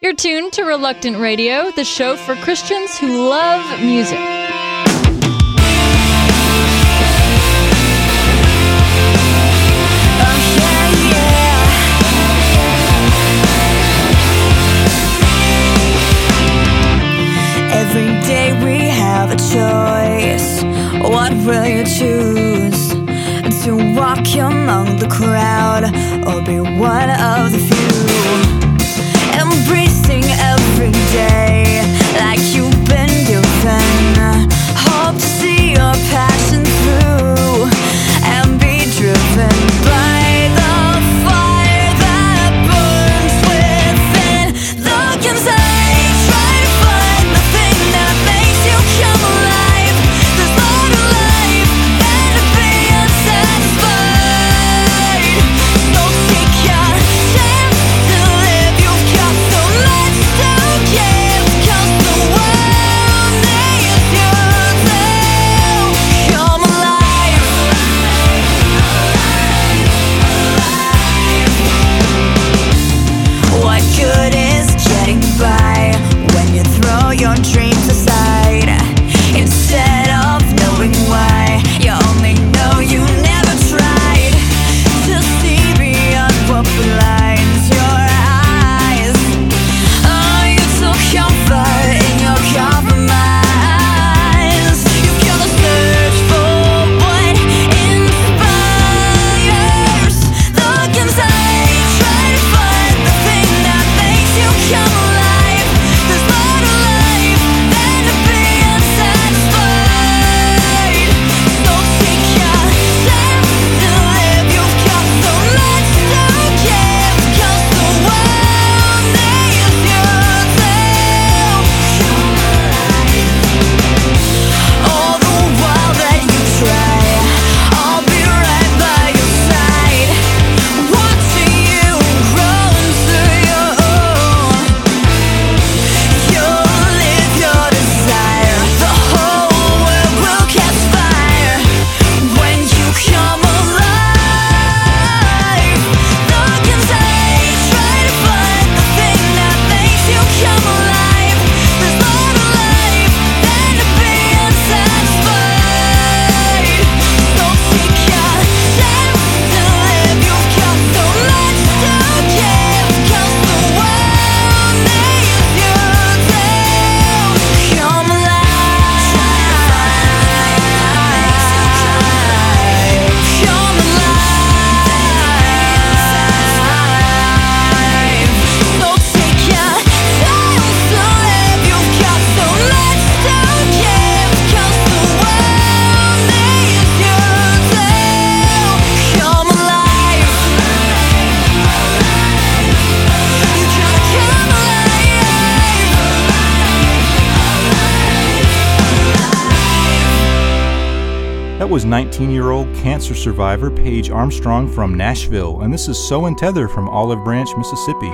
You're tuned to Reluctant Radio, the show for Christians who love music. Every day we have a choice. What will you choose? To walk among the crowd or be one of the few? every day. was 19 year old cancer survivor Paige Armstrong from Nashville, and this is So and Tether from Olive Branch, Mississippi.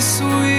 sweet.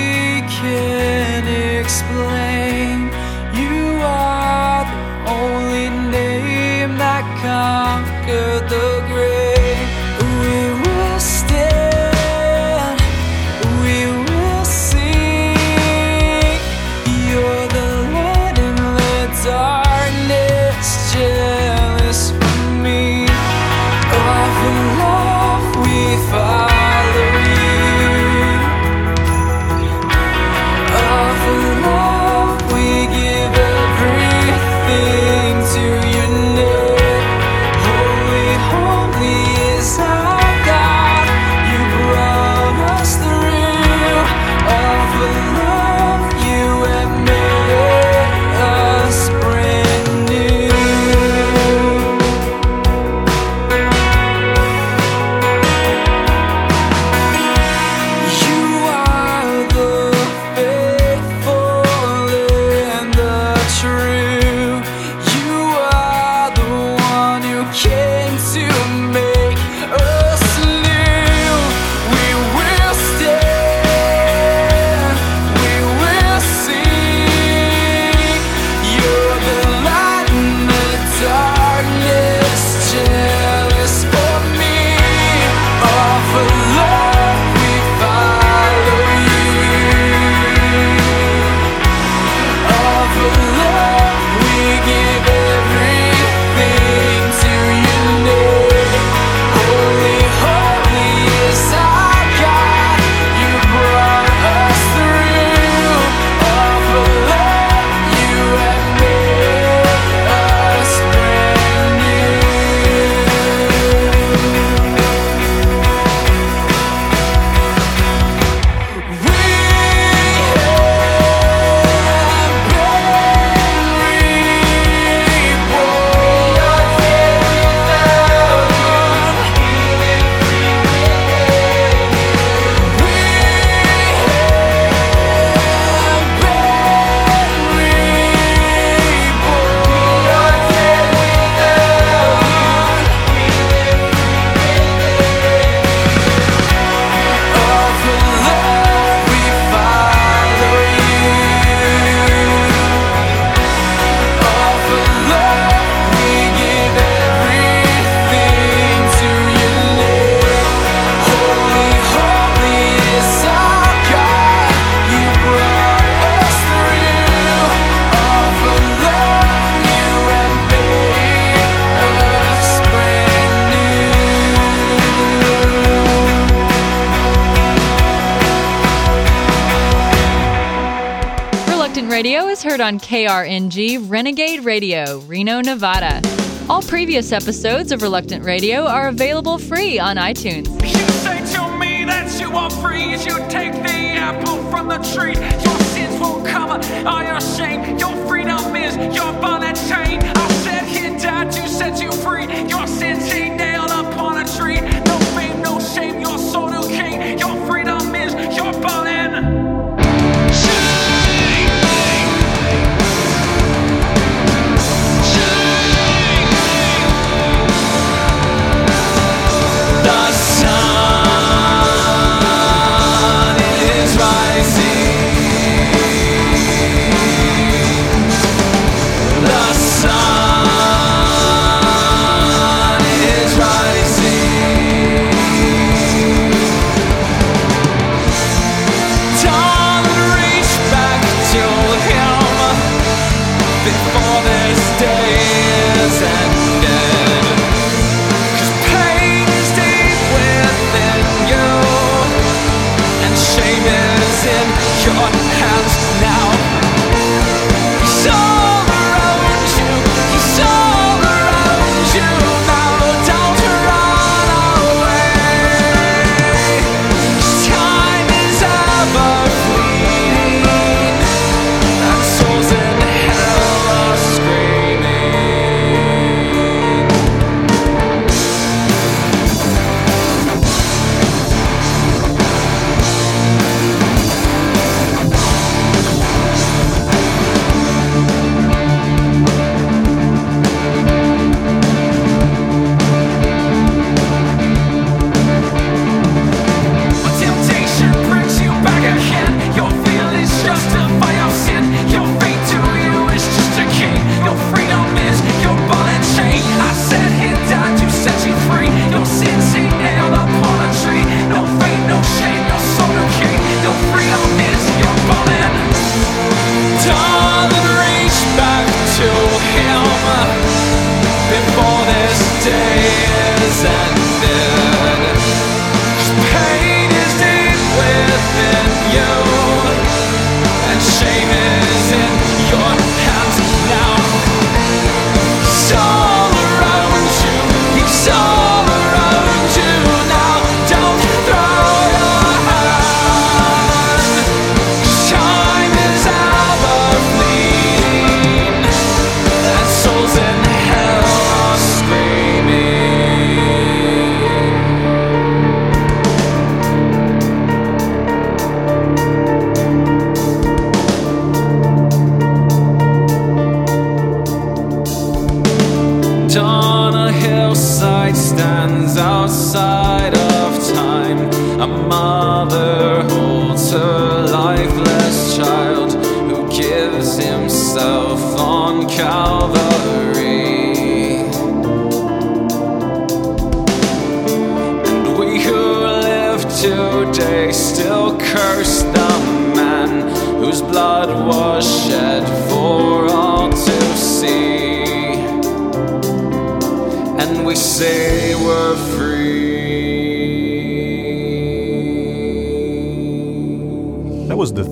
heard on KRNG Renegade Radio, Reno, Nevada. All previous episodes of Reluctant Radio are available free on iTunes. You say to me that you are free as you take the apple from the tree. Your sins will cover all your shame. Your freedom is your bond and chain. I said he died to set you free. Your sins he nailed upon a tree. No fame, no shame, your soul, no king. Your freedom.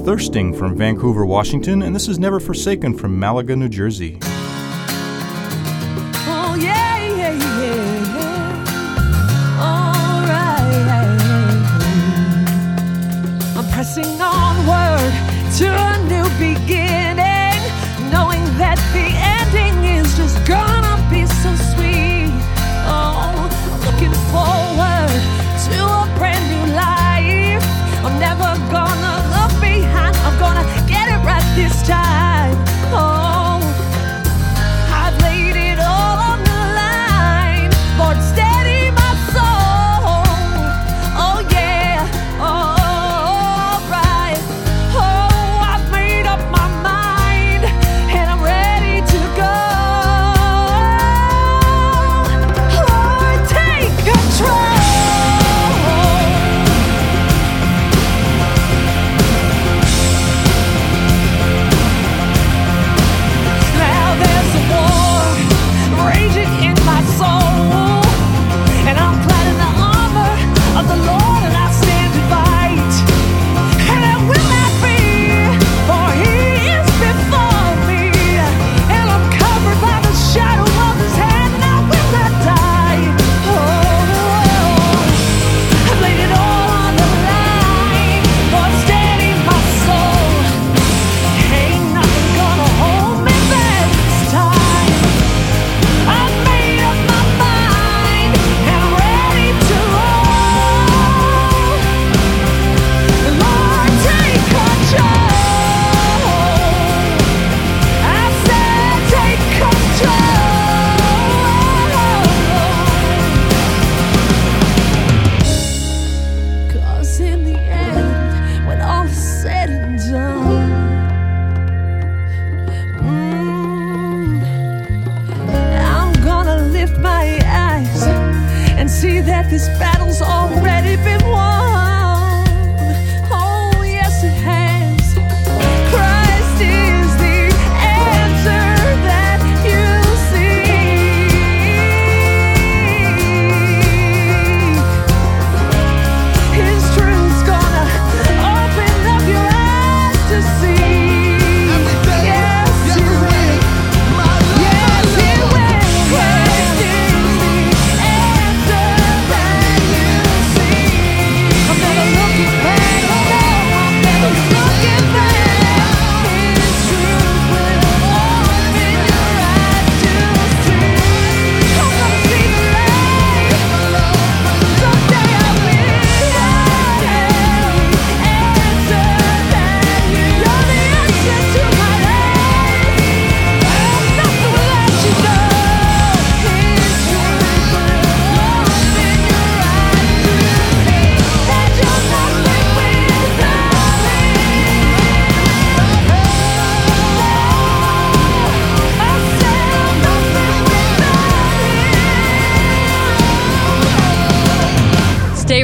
Thirsting from Vancouver, Washington, and this is Never Forsaken from Malaga, New Jersey. die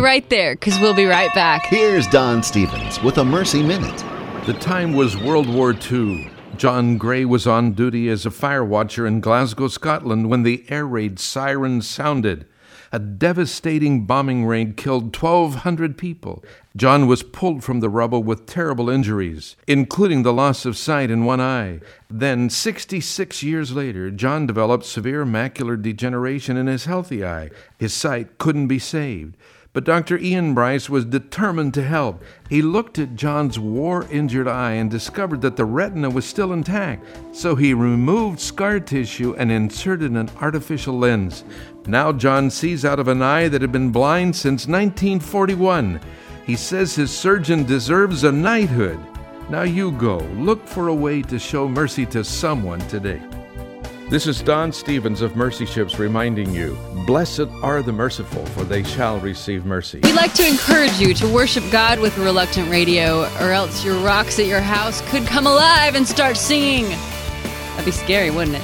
Stay right there, because we'll be right back. Here's Don Stevens with a Mercy Minute. The time was World War II. John Gray was on duty as a fire watcher in Glasgow, Scotland, when the air raid siren sounded. A devastating bombing raid killed 1,200 people. John was pulled from the rubble with terrible injuries, including the loss of sight in one eye. Then, 66 years later, John developed severe macular degeneration in his healthy eye. His sight couldn't be saved. But Dr. Ian Bryce was determined to help. He looked at John's war injured eye and discovered that the retina was still intact. So he removed scar tissue and inserted an artificial lens. Now John sees out of an eye that had been blind since 1941. He says his surgeon deserves a knighthood. Now you go. Look for a way to show mercy to someone today. This is Don Stevens of Mercy Ships reminding you Blessed are the merciful, for they shall receive mercy. We'd like to encourage you to worship God with Reluctant Radio, or else your rocks at your house could come alive and start singing. That'd be scary, wouldn't it?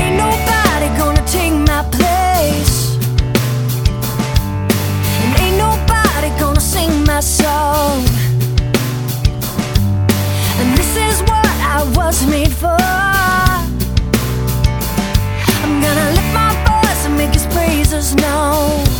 Ain't nobody gonna take my place. And ain't nobody gonna sing my song. And this is what I was made for. I'm gonna lift my voice and make his praises known.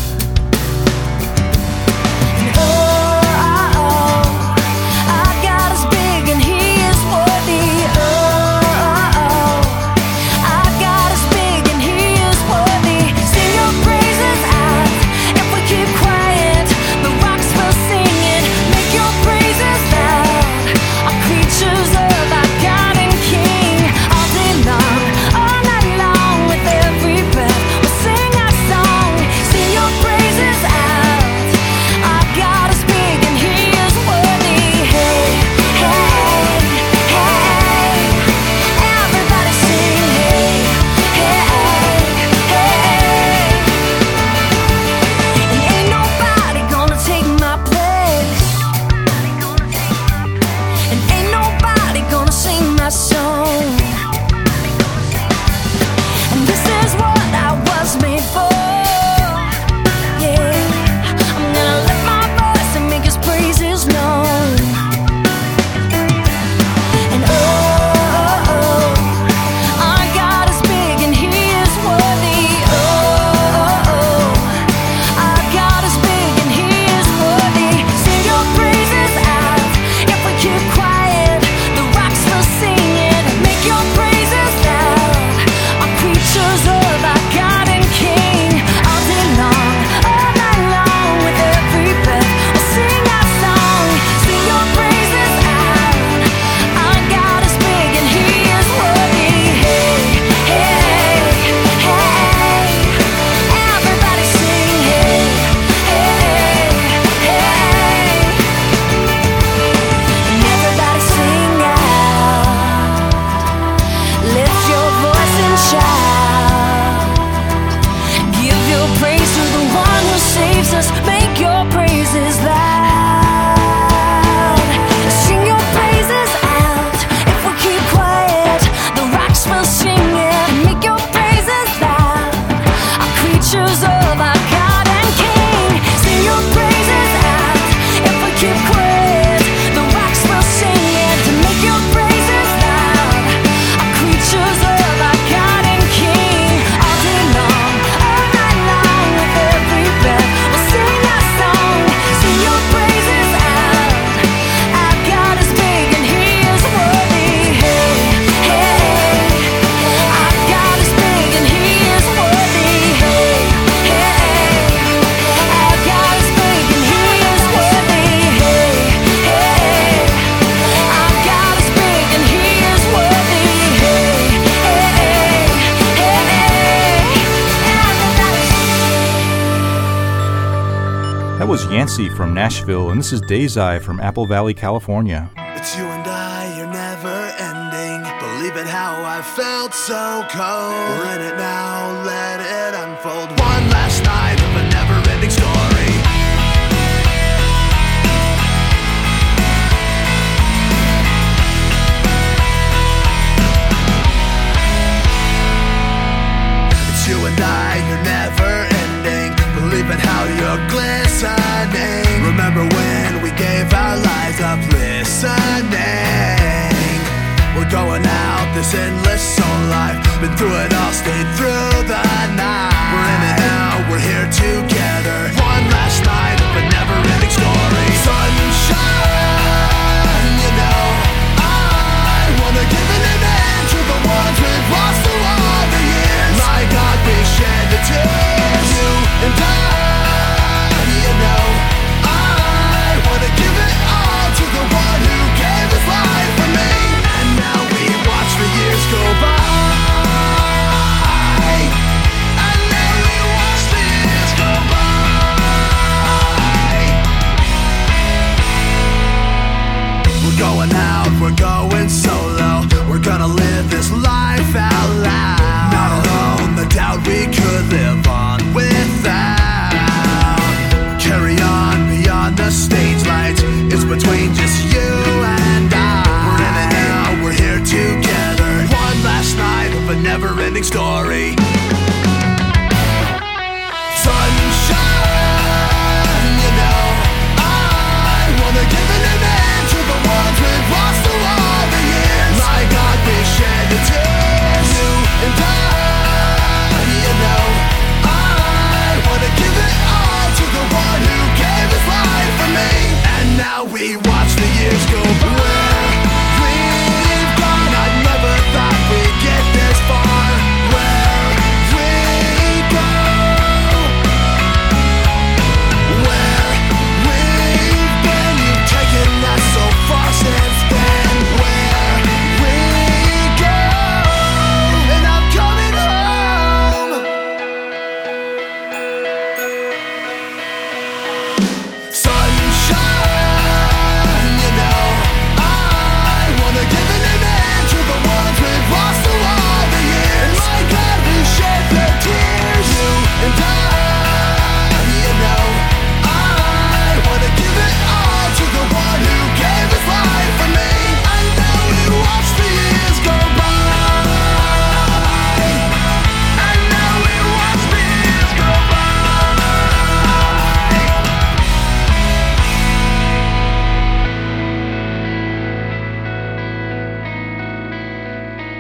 Nashville, and this is Dazai from Apple Valley, California. It's you and I, you're never ending. Believe it how I felt so cold. We're in it now, let it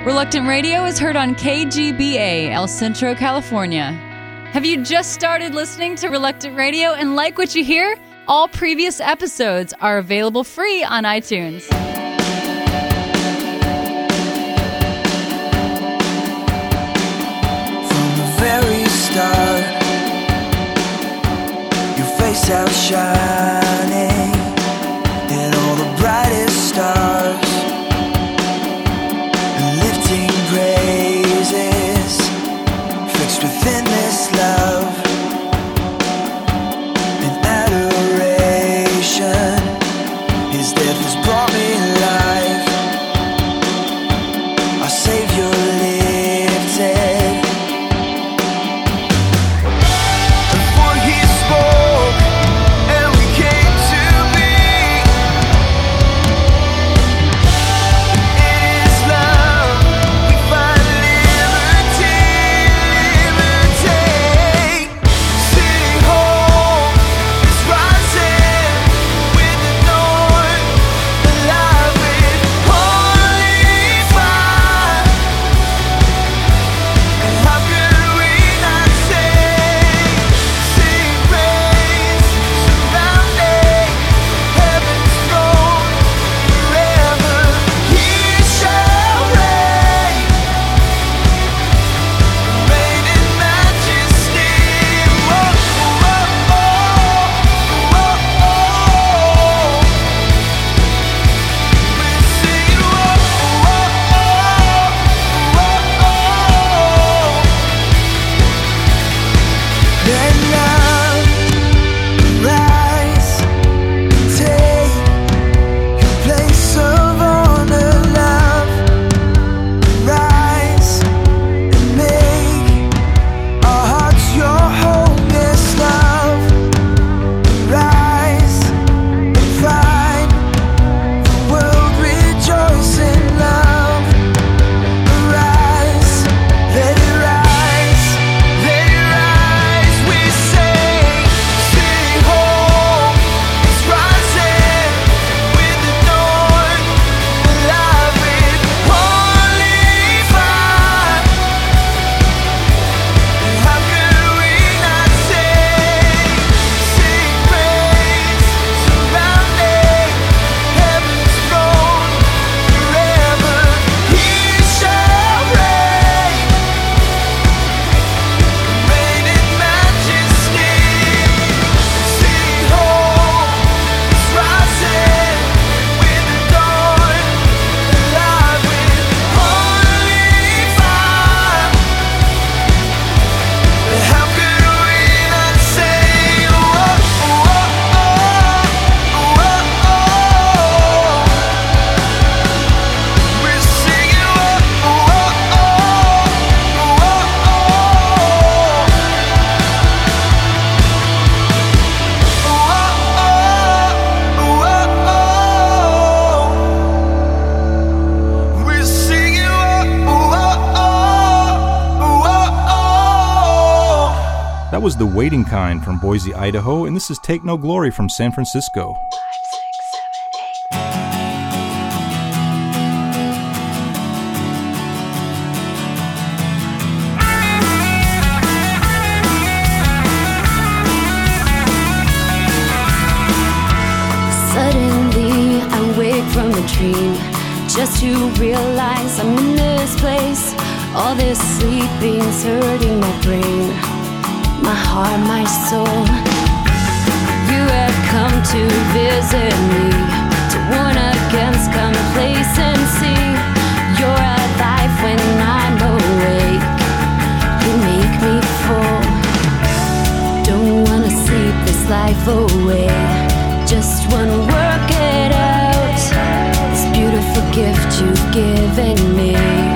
Reluctant Radio is heard on KGBA, El Centro, California. Have you just started listening to Reluctant Radio and like what you hear? All previous episodes are available free on iTunes. very start Your face outshine The Waiting Kind from Boise, Idaho, and this is Take No Glory from San Francisco. Suddenly, I wake from a dream just to realize I'm in this place. All this sleeping's hurting my brain, my heart, my soul. You have come to visit me to warn against complacency. You're alive when I'm awake. You make me full. Don't wanna sleep this life away. Just wanna work it out. This beautiful gift you've given me.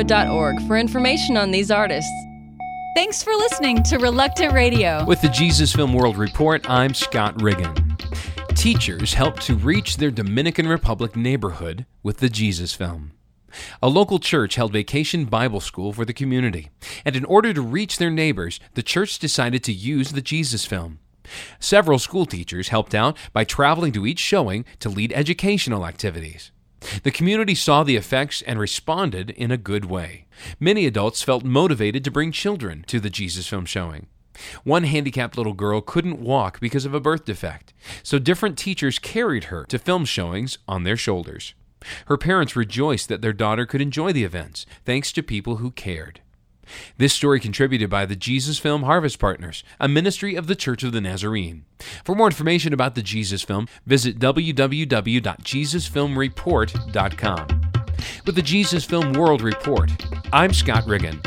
reluctantradio.org for information on these artists. Thanks for listening to Reluctant Radio. With the Jesus Film World Report, I'm Scott Riggin. Teachers help to reach their Dominican Republic neighborhood with the Jesus Film. A local church held vacation Bible school for the community, and in order to reach their neighbors, the church decided to use the Jesus Film. Several school teachers helped out by traveling to each showing to lead educational activities. The community saw the effects and responded in a good way. Many adults felt motivated to bring children to the Jesus Film showing. One handicapped little girl couldn't walk because of a birth defect, so different teachers carried her to film showings on their shoulders. Her parents rejoiced that their daughter could enjoy the events thanks to people who cared. This story contributed by the Jesus Film Harvest Partners, a ministry of the Church of the Nazarene. For more information about the Jesus Film, visit www.jesusfilmreport.com. With the Jesus Film World Report, I'm Scott Riggin.